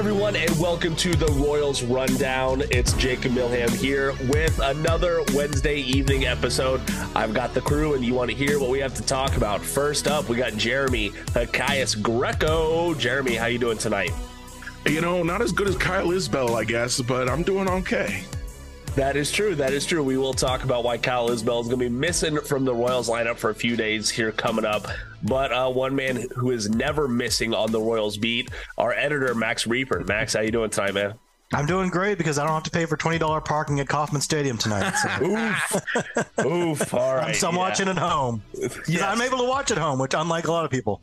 everyone, and welcome to the Royals Rundown. It's Jacob Milham here with another Wednesday evening episode. I've got the crew, and you want to hear what we have to talk about. First up, we got Jeremy Hokius Greco. Jeremy, how you doing tonight? You know, not as good as Kyle Isbel, I guess, but I'm doing okay. That is true. That is true. We will talk about why Kyle Isbel is going to be missing from the Royals lineup for a few days here coming up. But uh, one man who is never missing on the Royals beat, our editor Max Rieper. Max, how you doing tonight, man? I'm doing great because I don't have to pay for twenty dollar parking at Kauffman Stadium tonight. So. Oof, oof. All right. I'm, so I'm yeah. watching at home. Yes. I'm able to watch at home, which unlike a lot of people.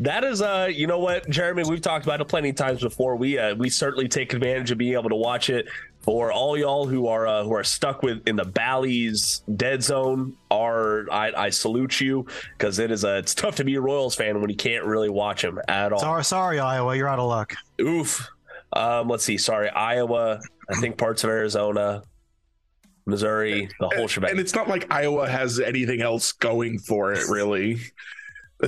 That is, uh, you know what, Jeremy, we've talked about it plenty of times before. We uh, we certainly take advantage of being able to watch it. For all y'all who are uh, who are stuck with in the Bally's dead zone, are I, I salute you because it is a it's tough to be a Royals fan when you can't really watch them at all. Sorry, sorry, Iowa, you're out of luck. Oof. Um, let's see. Sorry, Iowa. I think parts of Arizona, Missouri, the whole shebang. And it's not like Iowa has anything else going for it, really.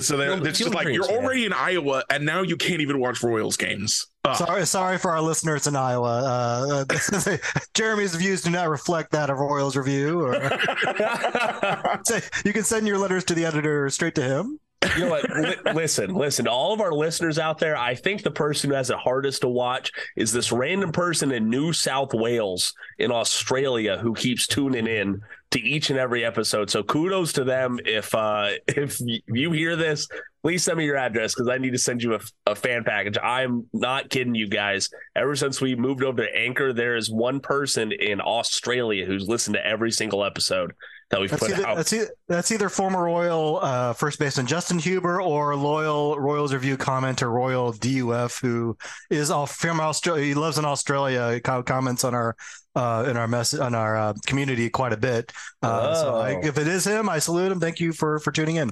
So they're, No, it's just like you're man. already in Iowa, and now you can't even watch Royals games. Ugh. Sorry, sorry for our listeners in Iowa. Uh, Jeremy's views do not reflect that of Royals Review. Or Say- you can send your letters to the editor straight to him. you know what? Li- listen, listen, to all of our listeners out there, I think the person who has it hardest to watch is this random person in New South Wales in Australia who keeps tuning in to each and every episode. So kudos to them. If uh if you hear this, please send me your address because I need to send you a, a fan package. I'm not kidding you guys. Ever since we moved over to Anchor, there is one person in Australia who's listened to every single episode that we've That's put either, out. that's, either, that's either former Royal uh, first baseman Justin Huber or loyal Royals review commenter Royal DUF, who is all from Australia. He lives in Australia. He comments on our uh, in our mess on our uh, community quite a bit. Uh, So I, Oh. if it is him, I salute him. Thank you for for tuning in.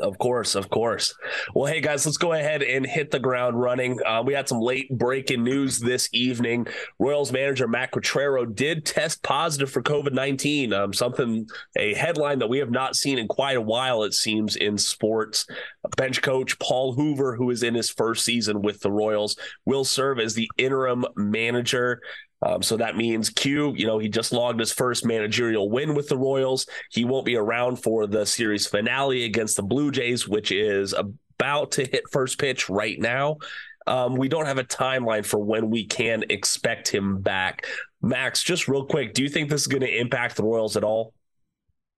Of course, of course. Well, hey guys, let's go ahead and hit the ground running. Uh, we had some late breaking news this evening. Royals manager Matt Quatraro did test positive for COVID nineteen. Um, something a headline that we have not seen in quite a while. It seems in sports. Bench coach Paul Hoover, who is in his first season with the Royals, will serve as the interim manager. Um, so that means Q, you know, he just logged his first managerial win with the Royals. He won't be around for the series finale against the Blue Jays, which is about to hit first pitch right now. Um, we don't have a timeline for when we can expect him back. Max, just real quick, do you think this is going to impact the Royals at all?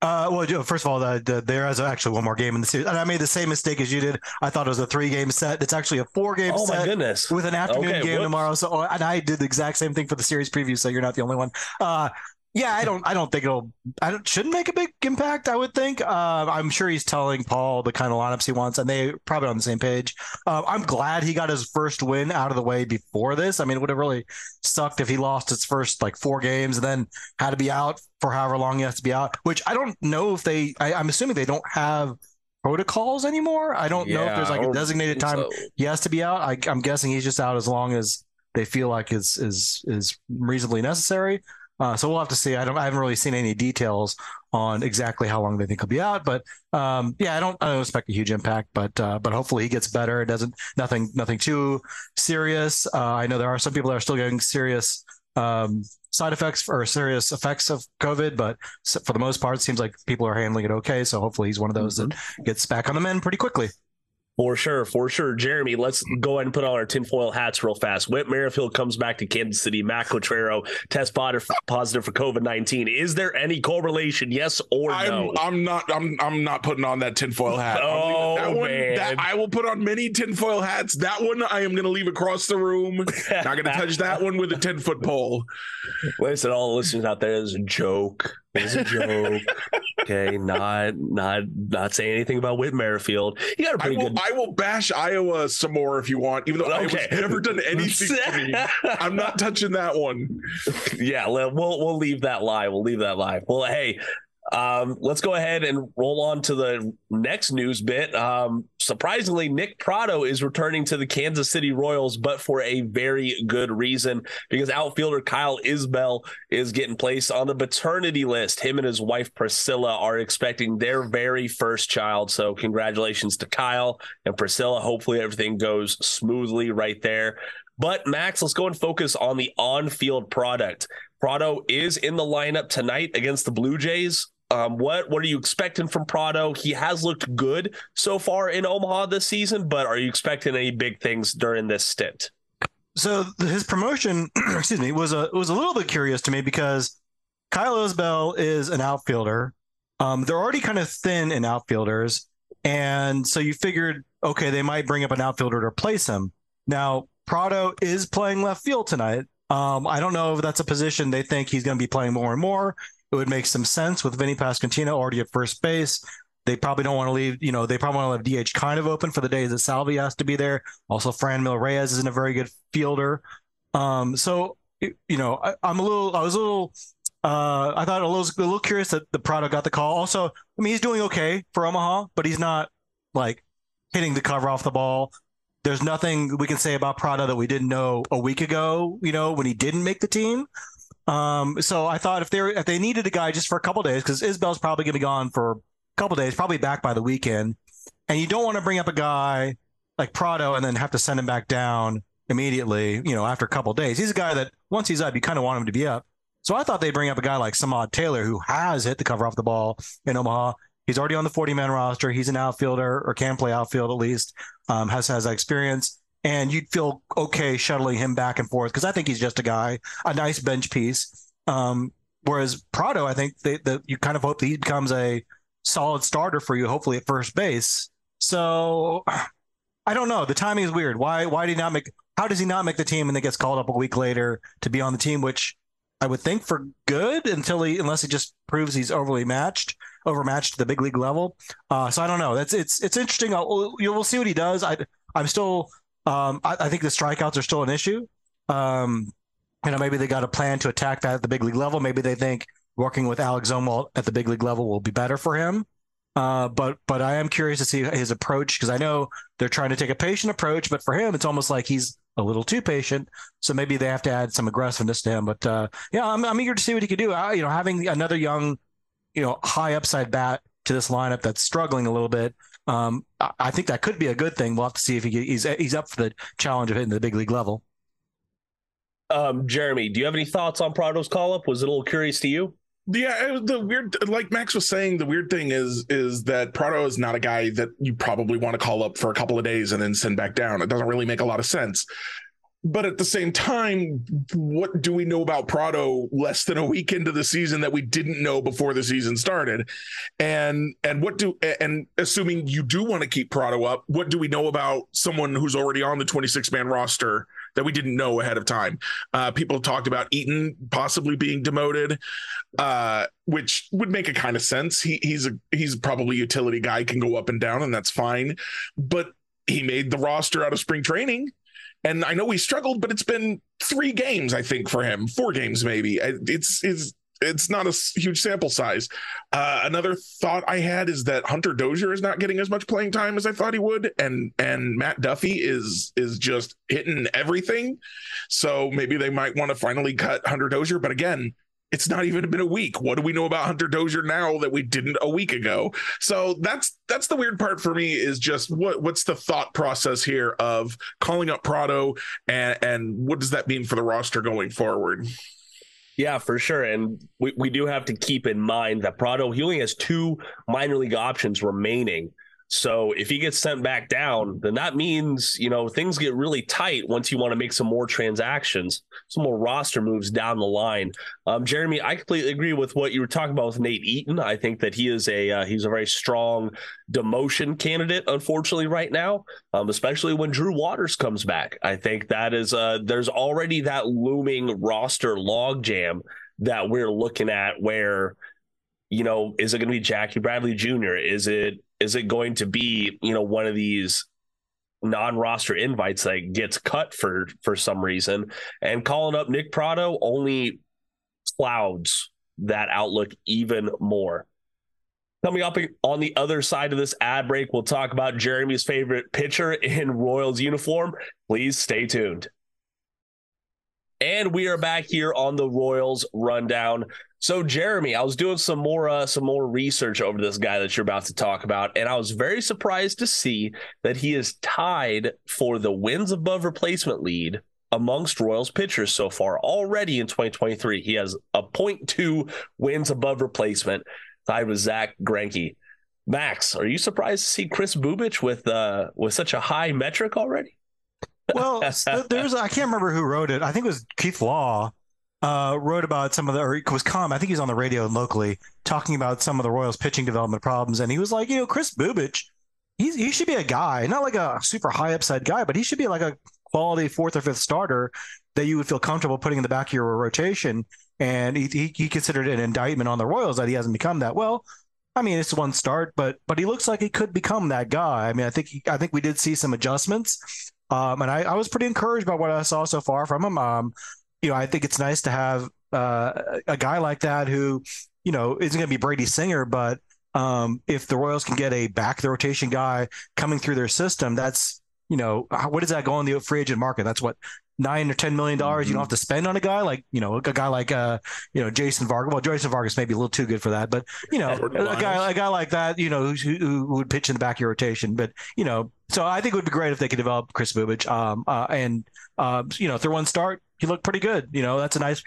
Uh, well, first of all, the, the, there is actually one more game in the series, and I made the same mistake as you did. I thought it was a three game set. It's actually a four game Oh set. my goodness! with an afternoon Okay, game whoops. tomorrow. So, and I did the exact same thing for the series preview. So you're not the only one. Uh, yeah, I don't, I don't think it'll, I don't, shouldn't make a big impact. I would think. Uh, I'm sure he's telling Paul the kind of lineups he wants, and they probably on the same page. Uh, I'm glad he got his first win out of the way before this. I mean, it would have really sucked if he lost his first like four games and then had to be out for however long he has to be out. Which I don't know if they. I, I'm assuming they don't have protocols anymore. I don't know if there's like a designated time so. he has to be out. I, I'm guessing he's just out as long as they feel like is is is reasonably necessary. Uh, so we'll have to see. I don't. I haven't really seen any details on exactly how long they think he'll be out. But um, yeah, I don't. I don't expect a huge impact. But uh, but hopefully he gets better. It doesn't. Nothing. Nothing too serious. Uh, I know there are some people that are still getting serious um, side effects or serious effects of COVID, but for the most part, it seems like people are handling it okay. So hopefully he's one of those that gets back on the mend pretty quickly. For sure, for sure. Jeremy, let's go ahead and put on our tinfoil hats real fast. Whit Merrifield comes back to Kansas City. Matt Quatraro test positive positive for COVID nineteen. Is there any correlation? Yes or I'm no? I'm not I'm I'm not putting on that tinfoil hat. I'm Oh, that one man. that I will put on many tinfoil hats. That one I am gonna leave across the room. Not gonna touch that one with a 10 foot pole. Listen, all the listeners out there, is a joke. It's a joke. okay, not not not saying anything about Whit Merrifield. You got a pretty will good. I will bash Iowa some more if you want, even though Okay. Iowa's never done anything to me. I'm not touching that one. yeah, we'll we'll leave that lie. We'll leave that lie. Well, hey, um, let's go ahead and roll on to the next news bit. Um, surprisingly, Nick Pratto is returning to the Kansas City Royals, but for a very good reason because outfielder Kyle Isbel is getting placed on the paternity list. Him and his wife Priscilla are expecting their very first child. So, congratulations to Kyle and Priscilla. Hopefully, everything goes smoothly right there. But Max, let's go and focus on the on-field product. Pratto is in the lineup tonight against the Blue Jays. Um, what what are you expecting from Pratto? He has looked good so far in Omaha this season, but are you expecting any big things during this stint? So his promotion, excuse me, was a was a little bit curious to me because Kyle Isbel is an outfielder. Um, they're already kind of thin in outfielders, and so you figured, okay, they might bring up an outfielder to replace him. Now Pratto is playing left field tonight. Um, I don't know if that's a position they think he's going to be playing more and more. It would make some sense with Vinny Pasquantino already at first base. They probably don't want to leave, you know, they probably want to leave DH kind of open for the days that Salvi has to be there. Also, Franmil Reyes isn't a very good fielder. Um, so, you know, I, am a little, I was a little, uh, I thought a little, a little curious that the product got the call. Also, I mean, he's doing okay for Omaha, but he's not like hitting the cover off the ball. There's nothing we can say about Pratto that we didn't know a week ago, you know, when he didn't make the team. Um, so I thought if they if they needed a guy just for a couple days, because Isbel's probably gonna be gone for a couple days, probably back by the weekend, and you don't want to bring up a guy like Pratto and then have to send him back down immediately, you know, after a couple days. He's a guy that once he's up, you kind of want him to be up. So I thought they'd bring up a guy like Samad Taylor, who has hit the cover off the ball in Omaha. He's already on the 40 man roster. He's an outfielder or can play outfield at least, um, has, has that experience and you'd feel okay shuttling him back and forth because I think he's just a guy, a nice bench piece. Um, whereas Pratto, I think that you kind of hope that he becomes a solid starter for you, hopefully at first base. So I don't know. The timing is weird. Why? Why did he not make? How does he not make the team and then gets called up a week later to be on the team, which I would think for good until he, unless he just proves he's overly matched, overmatched at the big league level. Uh, so I don't know. That's it's it's interesting. I'll, will see what he does. I I'm still um, I, I, think the strikeouts are still an issue. Um, you know, maybe they got a plan to attack that at the big league level. Maybe they think working with Alex Zumwalt at the big league level will be better for him. Uh, but but I am curious to see his approach because I know they're trying to take a patient approach, but for him, it's almost like he's a little too patient. So maybe they have to add some aggressiveness to him. But uh, yeah, I'm, I'm eager to see what he can do. I, you know, having another young, you know, high upside bat to this lineup that's struggling a little bit um, I think that could be a good thing. We'll have to see if he, he's he's up for the challenge of hitting the big league level. Um, Jeremy, do you have any thoughts on Pratto's call up? Was it a little curious to you? Yeah, the weird, like Max was saying, the weird thing is is that Pratto is not a guy that you probably want to call up for a couple of days and then send back down. It doesn't really make a lot of sense. But at the same time, what do we know about Pratto less than a week into the season that we didn't know before the season started? And and what do and assuming you do want to keep Pratto up, what do we know about someone who's already on the 26 man roster that we didn't know ahead of time? Uh, people talked about Eaton possibly being demoted, uh, which would make a kind of sense. He, he's a he's probably a utility guy, can go up and down, and that's fine. But he made the roster out of spring training and I know he struggled, but it's been three games, I think, for him, four games maybe. It's it's it's not a huge sample size. Uh, another thought I had is that Hunter Dozier is not getting as much playing time as I thought he would, and and Matt Duffy is is just hitting everything. So maybe they might want to finally cut Hunter Dozier. But again, it's not even been a week. What do we know about Hunter Dozier now that we didn't a week ago? So that's that's the weird part for me is just what what's the thought process here of calling up Pratto and and what does that mean for the roster going forward? Yeah, for sure. And we, we do have to keep in mind that Pratto, he only has two minor league options remaining. So if he gets sent back down, then that means, you know, things get really tight once you want to make some more transactions, some more roster moves down the line. Um, Jeremy, I completely agree with what you were talking about with Nate Eaton. I think that he is a uh, he's a very strong demotion candidate, unfortunately, right now, um, especially when Drew Waters comes back. I think that is uh, there's already that looming roster logjam that we're looking at where you know, is it going to be Jackie Bradley Jr.? Is it is it going to be you know one of these non-roster invites that gets cut for for some reason and calling up Nick Pratto only clouds that outlook even more. Coming up on the other side of this ad break, we'll talk about Jeremy's favorite pitcher in Royals uniform. Please stay tuned. And we are back here on the Royals rundown. So Jeremy, I was doing some more uh, some more research over this guy that you're about to talk about, and I was very surprised to see that he is tied for the wins above replacement lead amongst Royals pitchers so far already in 2023. He has a 0.2 wins above replacement, tied with Zack Greinke. Max, are you surprised to see Kris Bubic with uh with such a high metric already? Well, there's I can't remember who wrote it. I think it was Keith Law. Uh, wrote about some of the, or it was calm. I think he's on the radio locally talking about some of the Royals pitching development problems, and he was like, you know, Kris Bubic, he's he should be a guy, not like a super high upside guy, but he should be like a quality fourth or fifth starter that you would feel comfortable putting in the back of your rotation. And he, he, he considered it an indictment on the Royals that he hasn't become that. Well, I mean, it's one start, but but he looks like he could become that guy. I mean, I think he, I think we did see some adjustments, um, and I, I was pretty encouraged by what I saw so far from him. Um, you know, I think it's nice to have uh, a guy like that who, you know, isn't going to be Brady Singer, but um, if the Royals can get a back the rotation guy coming through their system, that's you know, what does that go on the free agent market? That's what nine or ten million dollars mm-hmm. you don't mm-hmm. have to spend on a guy like you know a guy like uh you know Jason Vargas. Well, Jason Vargas may be a little too good for that, but you know a guy a guy like that you know who, who, would pitch in the back of your rotation. But you know, so I think it would be great if they could develop Kris Bubic. Um, uh, and uh, you know, through one start, he looked pretty good. You know, that's a nice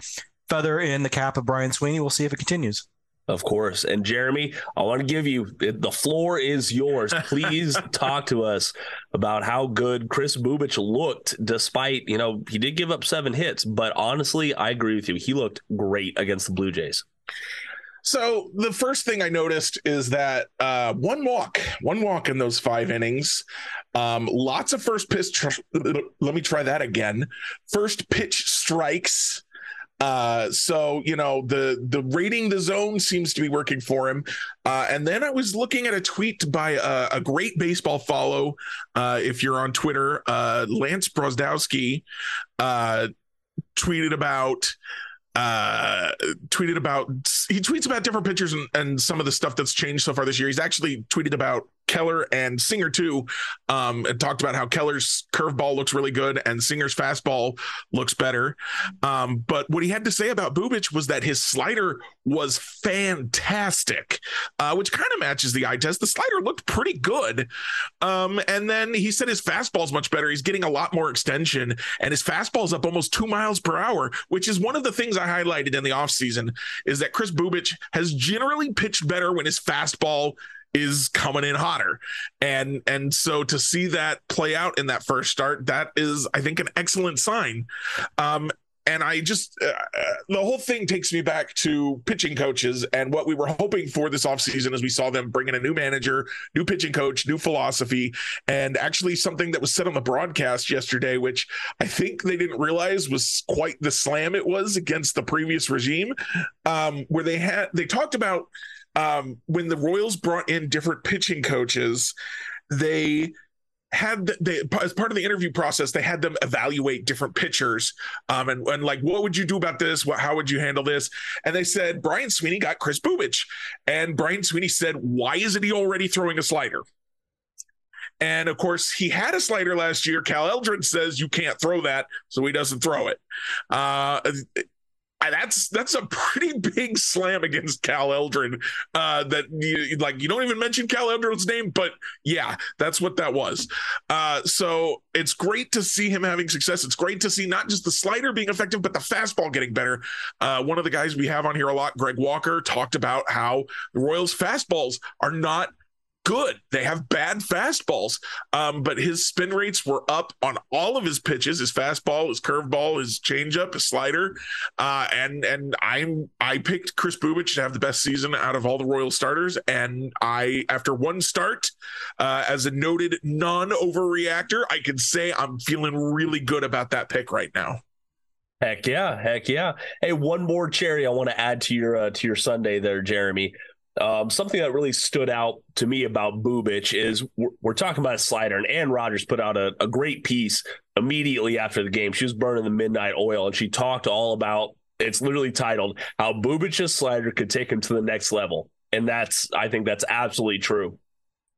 feather in the cap of Brian Sweeney. We'll see if it continues. Of course. And Jeremy, I want to give you the floor is yours. Please talk to us about how good Kris Bubic looked despite, you know, he did give up seven hits, but honestly, I agree with you. He looked great against the Blue Jays. So the first thing I noticed is that uh, one walk, one walk in those five innings. Um, lots of first pitch. Tr- let me try that again. First pitch strikes. Uh, so you know the the rating the zone seems to be working for him. Uh, and then I was looking at a tweet by a, a great baseball follow. Uh, if you're on Twitter, uh, Lance Brozdowski uh, tweeted about uh, tweeted about he tweets about different pitchers and, and some of the stuff that's changed so far this year. He's actually tweeted about Keller and Singer too, um, and talked about how Keller's curveball looks really good and Singer's fastball looks better. Um, but what he had to say about Bubic was that his slider was fantastic, uh, which kind of matches the eye test. The slider looked pretty good, um, and then he said his fastball's much better. He's getting a lot more extension, and his fastball's up almost two miles per hour, which is one of the things I highlighted in the offseason is that Kris Bubic has generally pitched better when his fastball is coming in hotter. And and so to see that play out in that first start that is i think an excellent sign. Um and I just uh, uh, the whole thing takes me back to pitching coaches and what we were hoping for this offseason as we saw them bring in a new manager, new pitching coach, new philosophy, and actually something that was said on the broadcast yesterday, which I think they didn't realize was quite the slam it was against the previous regime, um, where they had they talked about um, when the Royals brought in different pitching coaches, they had they as part of the interview process they had them evaluate different pitchers um and, and like what would you do about this what how would you handle this and they said brian sweeney got kris bubic and brian sweeney said why isn't he already throwing a slider and of course, he had a slider last year. Cal Eldred says you can't throw that, so he doesn't throw it. Uh, that's that's a pretty big slam against Cal Eldred. Uh, that you, like you don't even mention Cal Eldred's name, but yeah, that's what that was. Uh, so it's great to see him having success. It's great to see not just the slider being effective, but the fastball getting better. Uh, one of the guys we have on here a lot, Greg Walker, talked about how the Royals' fastballs are not good. They have bad fastballs, um, but his spin rates were up on all of his pitches: his fastball, his curveball, his changeup, his slider. Uh, and and I'm I picked Kris Bubic to have the best season out of all the Royal starters. And I, after one start, uh, as a noted non-overreactor, I can say I'm feeling really good about that pick right now. Heck yeah, heck yeah. Hey, one more cherry I want to add to your uh, to your Sunday there, Jeremy. Um, something that really stood out to me about Bubic is we're, we're talking about a slider, and Anne Rogers put out a, a, great piece immediately after the game. She was burning the midnight oil, and she talked all about it's literally titled "How Bubic's slider could take him to the next level," and that's I think that's absolutely true.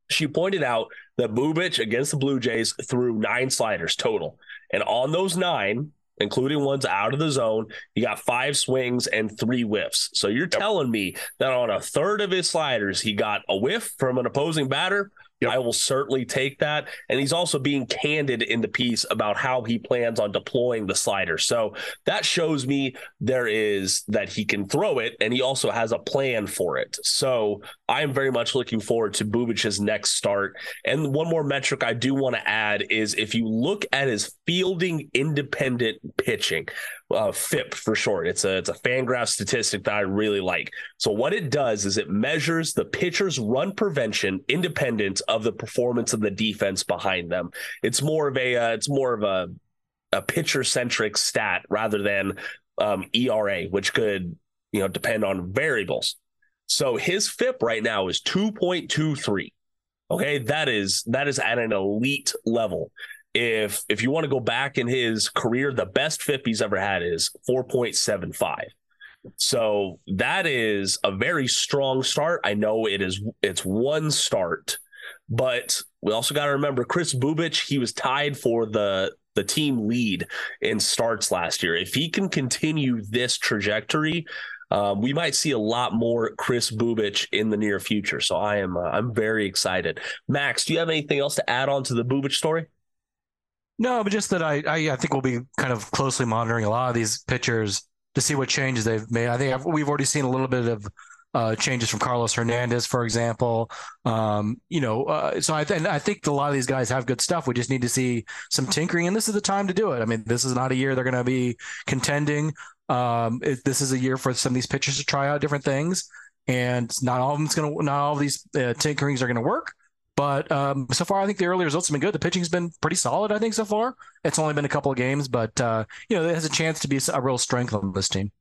She pointed out that Bubic against the Blue Jays threw nine sliders total, and on those nine, including ones out of the zone. He got five swings and three whiffs. So you're yep. telling me that on a third of his sliders, he got a whiff from an opposing batter Yep. I will certainly take that. And he's also being candid in the piece about how he plans on deploying the slider. So that shows me there is that he can throw it and he also has a plan for it. So I am very much looking forward to Bubic's next start. And one more metric I do want to add is if you look at his fielding independent pitching, uh, FIP for short. It's a it's a Fangraph statistic that I really like. So what it does is it measures the pitcher's run prevention independent of the performance of the defense behind them. It's more of a uh, it's more of a a pitcher centric stat rather than um, ERA, which could you know depend on variables. So his FIP right now is two point two three. Okay, that is that is at an elite level if if you want to go back in his career, the best FIP he's ever had is 4.75. So that is a very strong start. I know it is it's one start, but we also got to remember Kris Bubic, he was tied for the the team lead in starts last year. If he can continue this trajectory, um, we might see a lot more Kris Bubic in the near future. So I am uh, I'm very excited. Max, do you have anything else to add on to the Bubic story? No, but just that I, I, I think we'll be kind of closely monitoring a lot of these pitchers to see what changes they've made. I think I've, we've already seen a little bit of uh, changes from Carlos Hernandez, for example. Um, you know, uh, so I, th- I think a lot of these guys have good stuff. We just need to see some tinkering, and this is the time to do it. I mean, this is not a year they're going to be contending. Um, it, this is a year for some of these pitchers to try out different things, and not all of them's going to, not all of these uh, tinkerings are going to work. But um, so far, I think the early results have been good. The pitching's been pretty solid, I think, so far. It's only been a couple of games, but uh, you know, it has a chance to be a real strength on this team.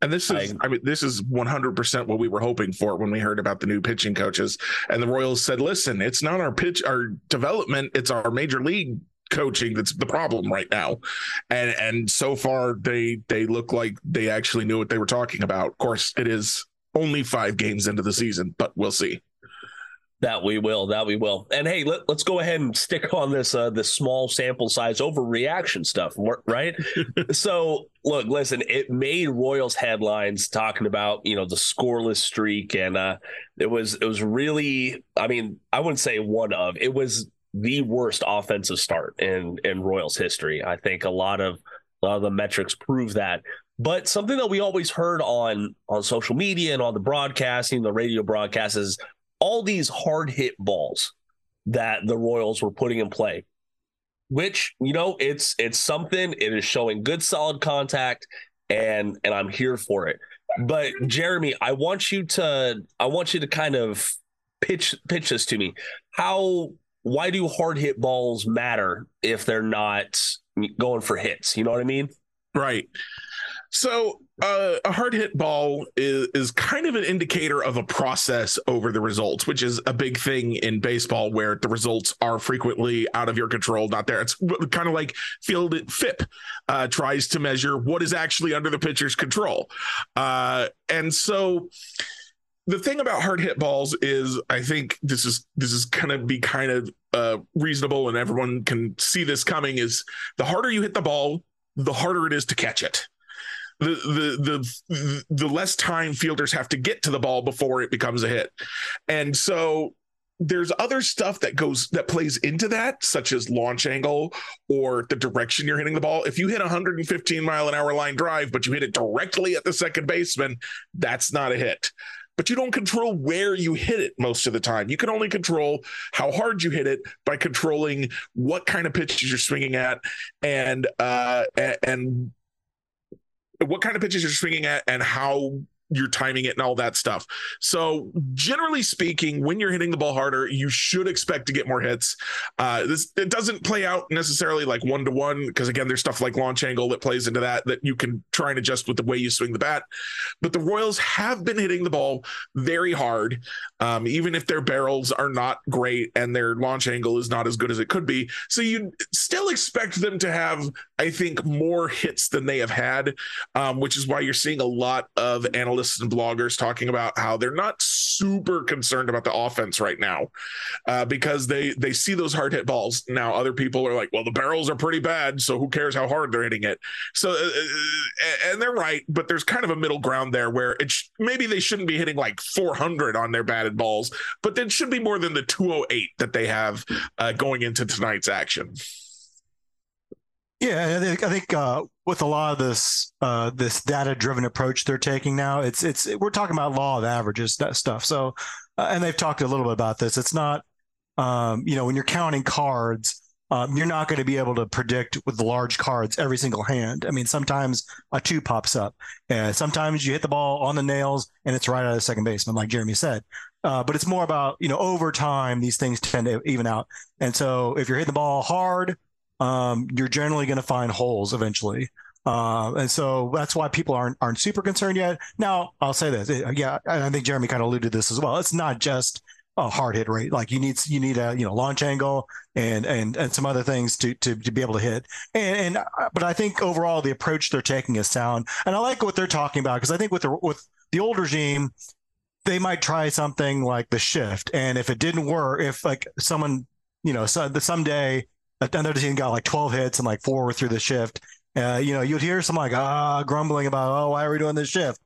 And this is, I, I mean, this is 100% what we were hoping for when we heard about the new pitching coaches. And the Royals said, listen, it's not our pitch, our development, it's our major league coaching that's the problem right now and and so far they they look like they actually knew what they were talking about of course it is only five games into the season but we'll see that we will. That we will. And hey, let, us go ahead and stick on this uh this small sample size overreaction stuff, right? so look, listen, it made Royals headlines talking about you know the scoreless streak, and uh it was it was really, I mean, I wouldn't say one of it was the worst offensive start in in Royals history. I think a lot of a lot of the metrics prove that. But something that we always heard on on social media and on the broadcasting, the radio broadcasts is all these hard hit balls that the Royals were putting in play, which, you know, it's it's something. It is showing good solid contact and and I'm here for it. But Jeremy, I want you to I want you to kind of pitch pitch this to me. How why do hard hit balls matter if they're not going for hits? You know what I mean? Right. So uh, a hard hit ball is, is kind of an indicator of a process over the results, which is a big thing in baseball where the results are frequently out of your control, not there. It's kind of like field FIP uh, tries to measure what is actually under the pitcher's control. Uh, and so the thing about hard hit balls is I think this is this is gonna be kind of uh, reasonable and everyone can see this coming is the harder you hit the ball, the harder it is to catch it the the the less time fielders have to get to the ball before it becomes a hit. And so there's other stuff that goes that plays into that such as launch angle or the direction you're hitting the ball if you hit a 115 mile an hour line drive but you hit it directly at the second baseman that's not a hit but you don't control where you hit it most of the time. You can only control how hard you hit it by controlling what kind of pitches you're swinging at and uh, and what kind of pitches you're swinging at and how you're timing it and all that stuff. So generally speaking, when you're hitting the ball harder, you should expect to get more hits. Uh, this it doesn't play out necessarily like one to one because again, there's stuff like launch angle that plays into that that you can try and adjust with the way you swing the bat. But the Royals have been hitting the ball very hard, um, even if their barrels are not great and their launch angle is not as good as it could be. So you still expect them to have I think, more hits than they have had, um, which is why you're seeing a lot of analysts and bloggers talking about how they're not super concerned about the offense right now uh, because they they see those hard hit balls. Now, other people are like, well, the barrels are pretty bad, so who cares how hard they're hitting it? So, uh, uh and they're right, but there's kind of a middle ground there where it sh- maybe they shouldn't be hitting like 400 on their batted balls, but it should be more than the 208 that they have uh, going into tonight's action. Yeah, I think, I think uh, with a lot of this uh, this data driven approach they're taking now, it's it's we're talking about law of averages that stuff. So, uh, and they've talked a little bit about this. It's not, um, you know, when you're counting cards, um, you're not going to be able to predict with large cards every single hand. I mean, sometimes a two pops up. and sometimes you hit the ball on the nails and it's right out of the second baseman, like Jeremy said. Uh, but it's more about you know over time these things tend to even out. And so if you're hitting the ball hard um, you're generally going to find holes eventually. Uh, and so that's why people aren't aren't super concerned yet. Now, I'll say this, yeah, I think Jeremy kind of alluded to this as well. It's not just a hard hit rate. Like you need you need a you know launch angle and and and some other things to to, to be able to hit. And, and uh, but I think overall the approach they're taking is sound, and I like what they're talking about because I think with the with the old regime, they might try something like the shift, and if it didn't work, if like someone you know so, someday another team got like 12 hits and like four were through the shift. Uh, you know, you'd hear some like ah grumbling about oh why are we doing this shift?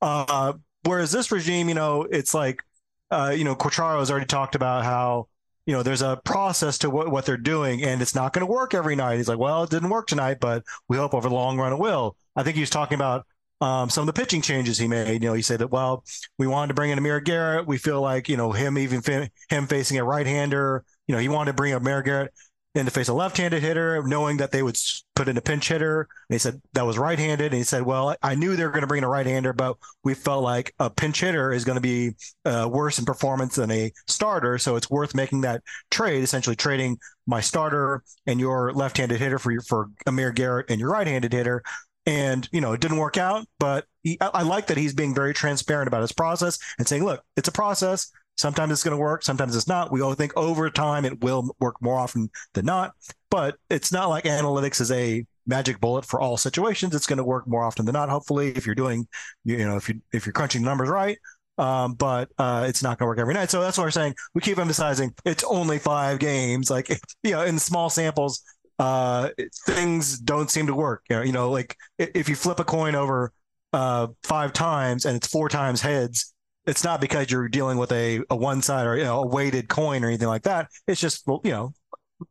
Uh, whereas this regime, you know, it's like uh, you know, Quatraro has already talked about how you know there's a process to what, what they're doing and it's not going to work every night. He's like, well, it didn't work tonight, but we hope over the long run it will. I think he was talking about um, some of the pitching changes he made. You know, he said that well, we wanted to bring in Amir Garrett. We feel like you know him even him facing a right hander. You know, he wanted to bring Amir Garrett and to face a left-handed hitter, knowing that they would put in a pinch hitter. And he said that was right-handed, and he said, "Well, I knew they were going to bring in a right-hander, but we felt like a pinch hitter is going to be uh, worse in performance than a starter, so it's worth making that trade, essentially trading my starter and your left-handed hitter for for Amir Garrett and your right-handed hitter." And you know, it didn't work out, but he, I, I like that he's being very transparent about his process and saying, "Look, it's a process." Sometimes it's going to work, sometimes it's not. We all think over time it will work more often than not, but it's not like analytics is a magic bullet for all situations. It's going to work more often than not. Hopefully, if you're doing, you know, if you if you're crunching numbers right, um, but uh, it's not going to work every night. So that's what we're saying. We keep emphasizing it's only five games. Like you know, in small samples, uh, things don't seem to work. You know, you know, like if you flip a coin over uh, five times and it's four times heads, it's not because you're dealing with a, a one side or you know a weighted coin or anything like that. It's just you know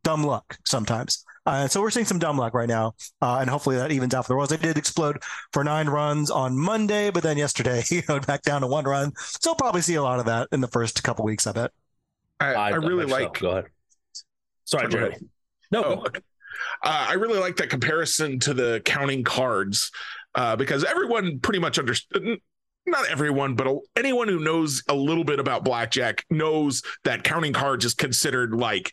dumb luck sometimes. Uh, so we're seeing some dumb luck right now, uh, and hopefully that evens out for the Royals. They did explode for nine runs on Monday, but then yesterday, you know, back down to one run. So we'll probably see a lot of that in the first couple weeks. I bet. I, I, I really like. So. Go ahead. Sorry, Jerry. No. Oh, okay. uh, I really like that comparison to the counting cards uh, because everyone pretty much understood not everyone, but anyone who knows a little bit about blackjack knows that counting cards is considered like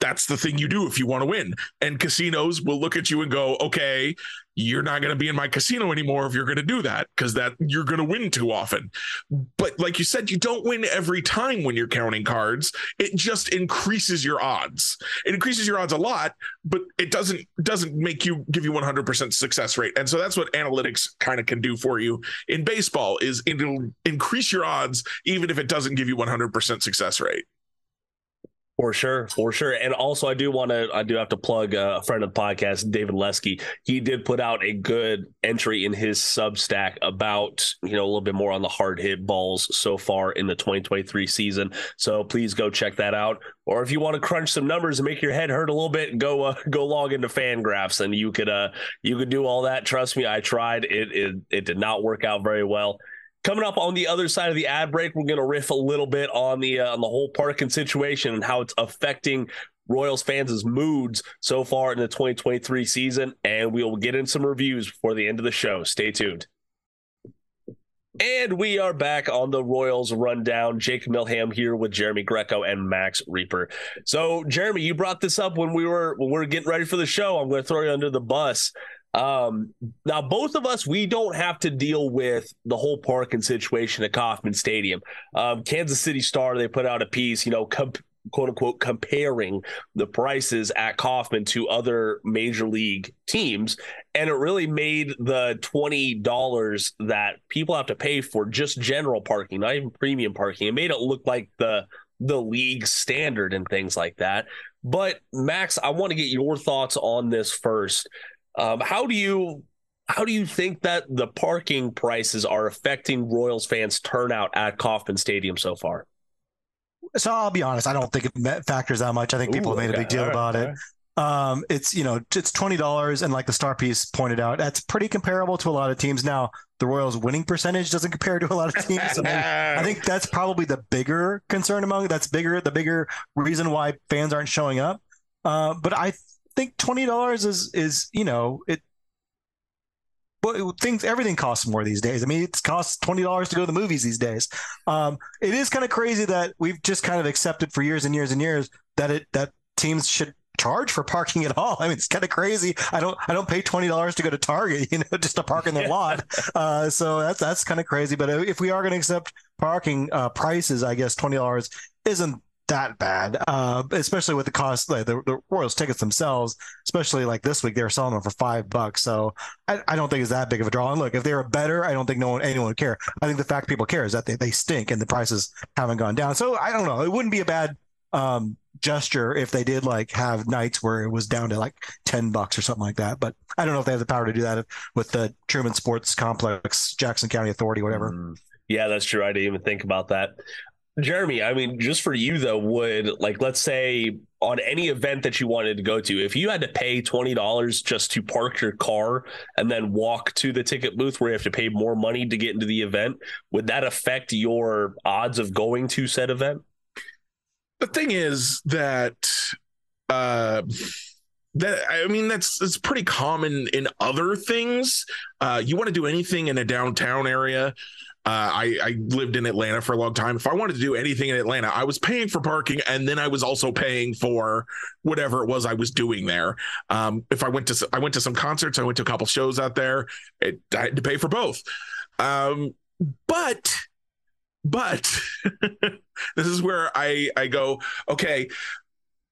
that's the thing you do if you want to win. And casinos will look at you and go, okay, you're not going to be in my casino anymore if you're going to do that because that you're going to win too often. But like you said, you don't win every time when you're counting cards. It just increases your odds. It increases your odds a lot, but it doesn't doesn't make you give you 100% success rate. And so that's what analytics kind of can do for you in baseball is it'll increase your odds even if it doesn't give you 100% success rate. For sure, for sure. And also, I do want to, I do have to plug uh, a friend of the podcast, David Lesky. He did put out a good entry in his Substack about, you know, a little bit more on the hard hit balls so far in the 2023 season. So please go check that out. Or if you want to crunch some numbers and make your head hurt a little bit, go uh, go log into Fangraphs, and you could uh you could do all that. Trust me, I tried. It it it did not work out very well. Coming up on the other side of the ad break, we're going to riff a little bit on the uh, on the whole Parkin situation and how it's affecting Royals fans' moods so far in the 2023 season, and we will get in some reviews before the end of the show. Stay tuned. And we are back on the Royals rundown. Jake Milham here with Jeremy Greco and Max Rieper. So, Jeremy, you brought this up when we were when we were getting ready for the show. I'm going to throw you under the bus. Um, now, both of us, we don't have to deal with the whole parking situation at Kauffman Stadium. Um, Kansas City Star, they put out a piece, you know, comp- quote unquote comparing the prices at Kauffman to other major league teams. And it really made the $20 that people have to pay for just general parking, not even premium parking. It made it look like the the league standard and things like that. But Max, I want to get your thoughts on this first. Um, how do you how do you think that the parking prices are affecting Royals fans' turnout at Kauffman Stadium so far? So I'll be honest, I don't think it factors that much. I think people Ooh, have made okay. a big deal right, about it. Um, it's you know it's twenty dollars, and like the star piece pointed out, that's pretty comparable to a lot of teams. Now the Royals' winning percentage doesn't compare to a lot of teams. So I think that's probably the bigger concern among that's bigger the bigger reason why fans aren't showing up. Uh, but I think twenty dollars is is you know it but things everything costs more these days. I mean, it costs twenty dollars to go to the movies these days. Um, it is kind of crazy that we've just kind of accepted for years and years and years that it that teams should charge for parking at all. I mean, it's kind of crazy. I don't I don't pay twenty dollars to go to Target, you know, just to park in the lot. Uh, so that's that's kind of crazy. But if we are going to accept parking uh, prices, I guess twenty dollars isn't that bad, uh, especially with the cost, like the, the, Royals tickets themselves, especially like this week, they were selling them for five bucks. So I, I, don't think it's that big of a draw. And look, if they were better, I don't think no one, anyone would care. I think the fact people care is that they, they stink and the prices haven't gone down. So I don't know. It wouldn't be a bad um, gesture if they did like have nights where it was down to like 10 bucks or something like that. But I don't know if they have the power to do that with the Truman Sports Complex, Jackson County Authority, whatever. Mm. Yeah, that's true. I didn't even think about that. Jeremy, I mean, just for you though, would like let's say on any event that you wanted to go to, if you had to pay twenty dollars just to park your car and then walk to the ticket booth where you have to pay more money to get into the event, would that affect your odds of going to said event? The thing is that uh that I mean that's it's pretty common in other things. Uh you want to do anything in a downtown area uh, I, I lived in Atlanta for a long time. If I wanted to do anything in Atlanta, I was paying for parking and then I was also paying for whatever it was I was doing there. Um, if I went to I went to some concerts, I went to a couple shows out there. It, I had to pay for both. Um, but but this is where I I go. Okay,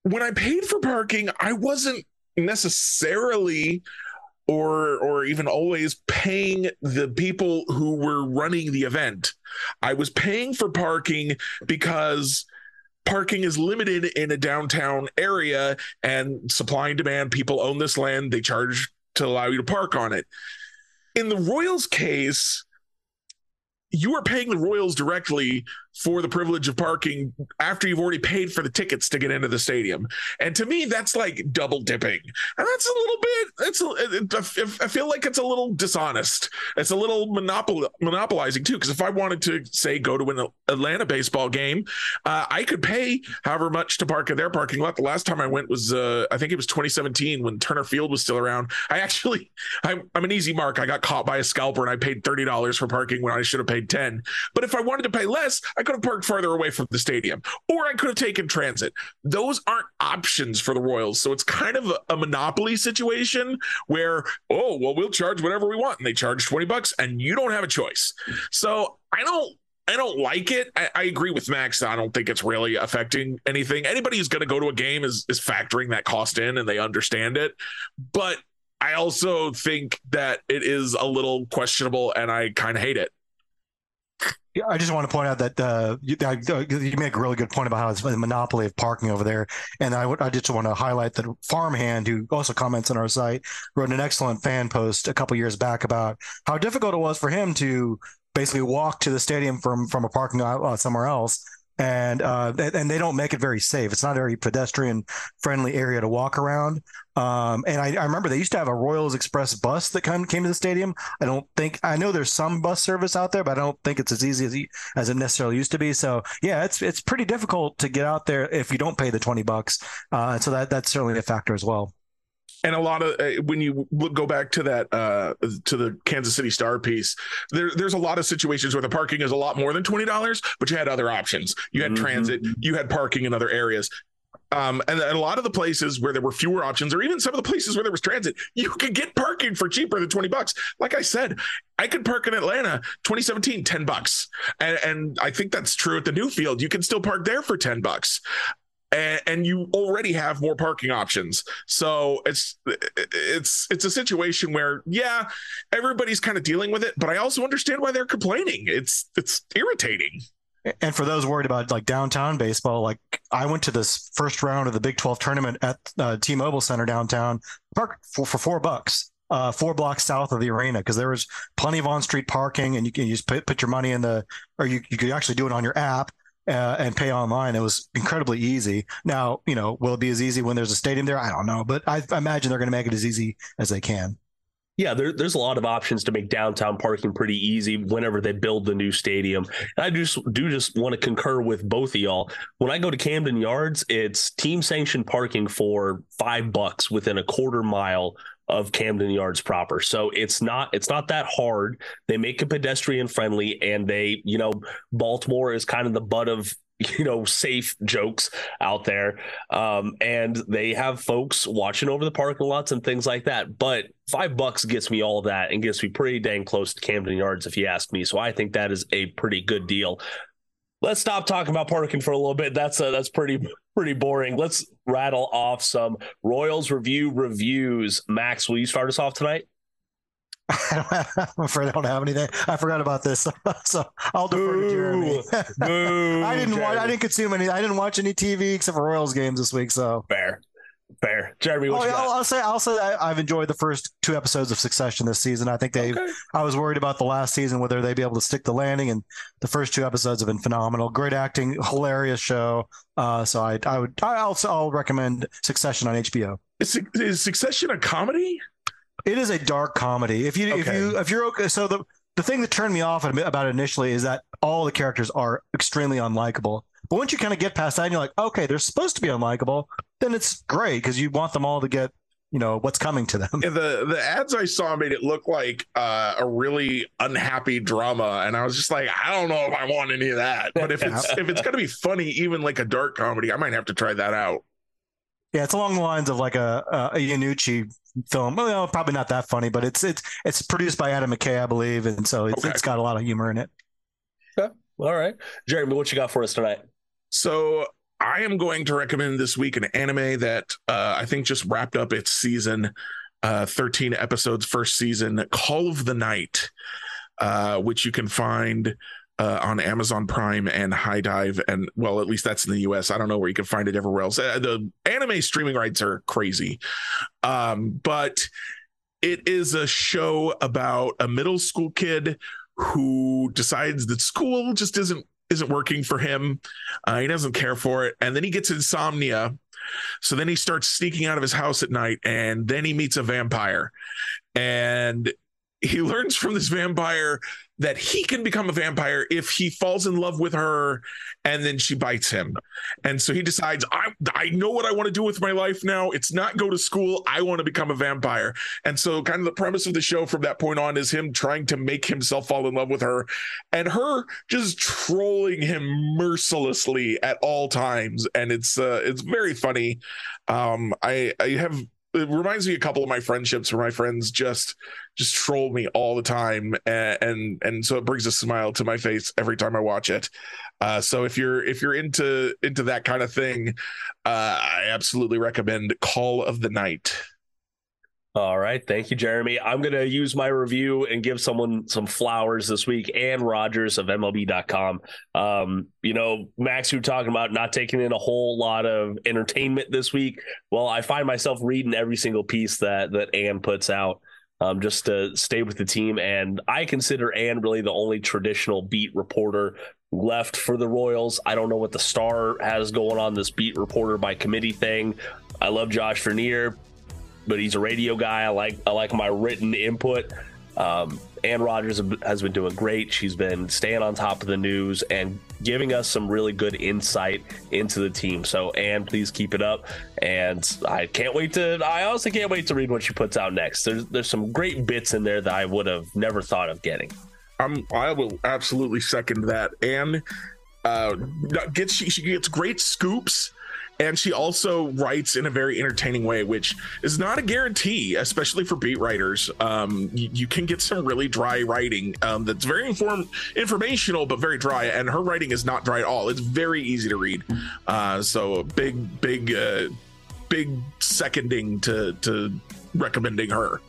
when I paid for parking, I wasn't necessarily or or even always paying the people who were running the event. I was paying for parking because parking is limited in a downtown area and supply and demand people own this land they charge to allow you to park on it in the royals case you are paying the royals directly for the privilege of parking after you've already paid for the tickets to get into the stadium. And to me, that's like double dipping. And that's a little bit, it's, a, I feel like it's a little dishonest. It's a little monopol- monopolizing too. Because if I wanted to, say, go to an Atlanta baseball game, uh, I could pay however much to park in their parking lot. The last time I went was, uh, I think it was 2017 when Turner Field was still around. I actually, I'm, I'm an easy mark. I got caught by a scalper and I paid $30 for parking when I should have paid 10. But if I wanted to pay less, I could have parked farther away from the stadium, or I could have taken transit. Those aren't options for the Royals. So it's kind of a, a monopoly situation where, oh, well, we'll charge whatever we want. And they charge 20 bucks and you don't have a choice. So I don't I don't like it. I, I, agree with Max. I don't think it's really affecting anything. Anybody who's going to go to a game is is factoring that cost in and they understand it. But I also think that it is a little questionable and I kind of hate it. I just want to point out that uh, you, you, make a really good point about how it's a monopoly of parking over there. And I, I just want to highlight that Farmhand, who also comments on our site, wrote an excellent fan post a couple years back about how difficult it was for him to basically walk to the stadium from from a parking lot uh, somewhere else and uh, and they don't make it very safe. It's not a very pedestrian friendly area to walk around. Um, and I, I, remember they used to have a Royals Express bus that came came to the stadium. I don't think I know there's some bus service out there, but I don't think it's as easy as as it necessarily used to be. So yeah, it's it's pretty difficult to get out there if you don't pay the twenty bucks. Uh, so that that's certainly a factor as well and a lot of uh, when you go back to that uh, to the Kansas City Star piece, there, there's a lot of situations where the parking is a lot more than twenty dollars, but you had other options. You had mm-hmm. transit, you had parking in other areas. Um, and, and, a lot of the places where there were fewer options, or even some of the places where there was transit, you could get parking for cheaper than 20 bucks. Like I said, I could park in Atlanta 2017, 10 bucks. And, and I think that's true at the new field. You can still park there for 10 bucks and, and you already have more parking options. So it's it's it's a situation where yeah, everybody's kind of dealing with it, but I also understand why they're complaining. It's it's irritating. And for those worried about like downtown baseball, like I went to this first round of the Big 12 tournament at uh, T-Mobile Center downtown, park for, for four bucks, uh, four blocks south of the arena, because there was plenty of on-street parking, and you can just put, put your money in the, or you, you could actually do it on your app uh, and pay online. It was incredibly easy. Now, you know, will it be as easy when there's a stadium there? I don't know, but I, I imagine they're going to make it as easy as they can. Yeah, there, there's a lot of options to make downtown parking pretty easy whenever they build the new stadium. And I just do just want to concur with both of y'all. When I go to Camden Yards, it's team sanctioned parking for five bucks within a quarter mile of Camden Yards proper. So it's not it's not that hard. They make it pedestrian friendly and they, you know, Baltimore is kind of the butt of you know safe jokes out there. Um, and they have folks watching over the parking lots and things like that. But five bucks gets me all that and gets me pretty dang close to camden yards if you ask me. So i think that is a pretty good deal. Let's stop talking about parking for a little bit. That's uh, that's pretty pretty boring let's rattle off some royals review reviews max will you start us off tonight I'm afraid I don't have anything. I forgot about this, so I'll defer Boo. to Jeremy. Boo, I didn't Jeremy. watch. I didn't consume any. I didn't watch any TV except for Royals games this week. So fair, fair. Jeremy, oh, I'll, I'll, say. I'll say. I, have enjoyed the first two episodes of Succession this season. I think they. Okay. I was worried about the last season whether they'd be able to stick the landing, and the first two episodes have been phenomenal. Great acting, hilarious show. Uh, so I, I would. I also I'll recommend Succession on HBO. Is, is Succession a comedy? It is a dark comedy. If you okay. if you if you're okay, so the the thing that turned me off about it initially is that all the characters are extremely unlikable. But once you kind of get past that, and you're like, okay, they're supposed to be unlikable. Then it's great because you want them all to get you know what's coming to them. Yeah, the the ads I saw made it look like uh, a really unhappy drama, and I was just like, I don't know if I want any of that. But if it's if it's gonna be funny, even like a dark comedy, I might have to try that out. Yeah, it's along the lines of like a a Iannucci film. Well, probably not that funny, but it's it's it's produced by Adam McKay, I believe, and so it's, okay. it's got a lot of humor in it. Yeah. All right, Jeremy, what you got for us tonight? So I am going to recommend this week an anime that uh, I think just wrapped up its season, uh, 13 episodes, first season, Call of the Night, uh, which you can find uh, on Amazon Prime and HIDIVE. and well, at least that's in the US. I don't know where you can find it everywhere else. Uh, the anime streaming rights are crazy, um, but it is a show about a middle school kid who decides that school just isn't isn't working for him. Uh, he doesn't care for it, and then he gets insomnia. So then he starts sneaking out of his house at night, and then he meets a vampire, and he learns from this vampire that he can become a vampire if he falls in love with her and then she bites him. And so he decides, I, I know what I want to do with my life now. It's not go to school. I want to become a vampire. And so, kind of the premise of the show from that point on is him trying to make himself fall in love with her and her just trolling him mercilessly at all times. And it's, uh, it's very funny. Um, I, I have it reminds me a couple of my friendships where my friends just just troll me all the time and and, and so it brings a smile to my face every time i watch it. Uh, so if you're if you're into into that kind of thing uh, i absolutely recommend call of the night all right. Thank you, Jeremy. I'm going to use my review and give someone some flowers this week. Anne Rogers of MLB.com. Um, you know, Max, you were talking about not taking in a whole lot of entertainment this week. Well, I find myself reading every single piece that that Anne puts out. Um, just to stay with the team. And I consider Anne really the only traditional beat reporter left for the Royals. I don't know what the star has going on this beat reporter by committee thing. I love Josh Vernier but he's a radio guy. I like I like my written input. Um, Anne Rogers has been doing great. She's been staying on top of the news and giving us some really good insight into the team. So, Anne, please keep it up. And I can't wait to. I honestly can't wait to read what she puts out next. There's there's some great bits in there that I would have never thought of getting. I'm I will absolutely second that. Anne uh, gets she, she gets great scoops and she also writes in a very entertaining way, which is not a guarantee, especially for beat writers. Um, you, you, can get some really dry writing um, that's very inform- informational, but very dry. And her writing is not dry at all. It's very easy to read. Uh, so big, big, uh, big seconding to to recommending her.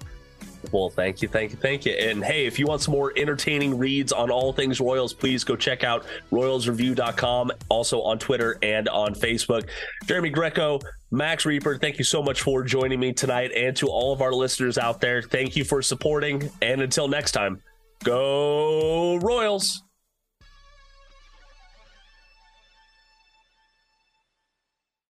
Well, thank you, thank you, thank you. And hey, if you want some more entertaining reads on all things Royals, please go check out royalsreview.com, also on Twitter and on Facebook. Jeremy Greco, Max Rieper, thank you so much for joining me tonight. And to all of our listeners out there, thank you for supporting. And until next time, go Royals.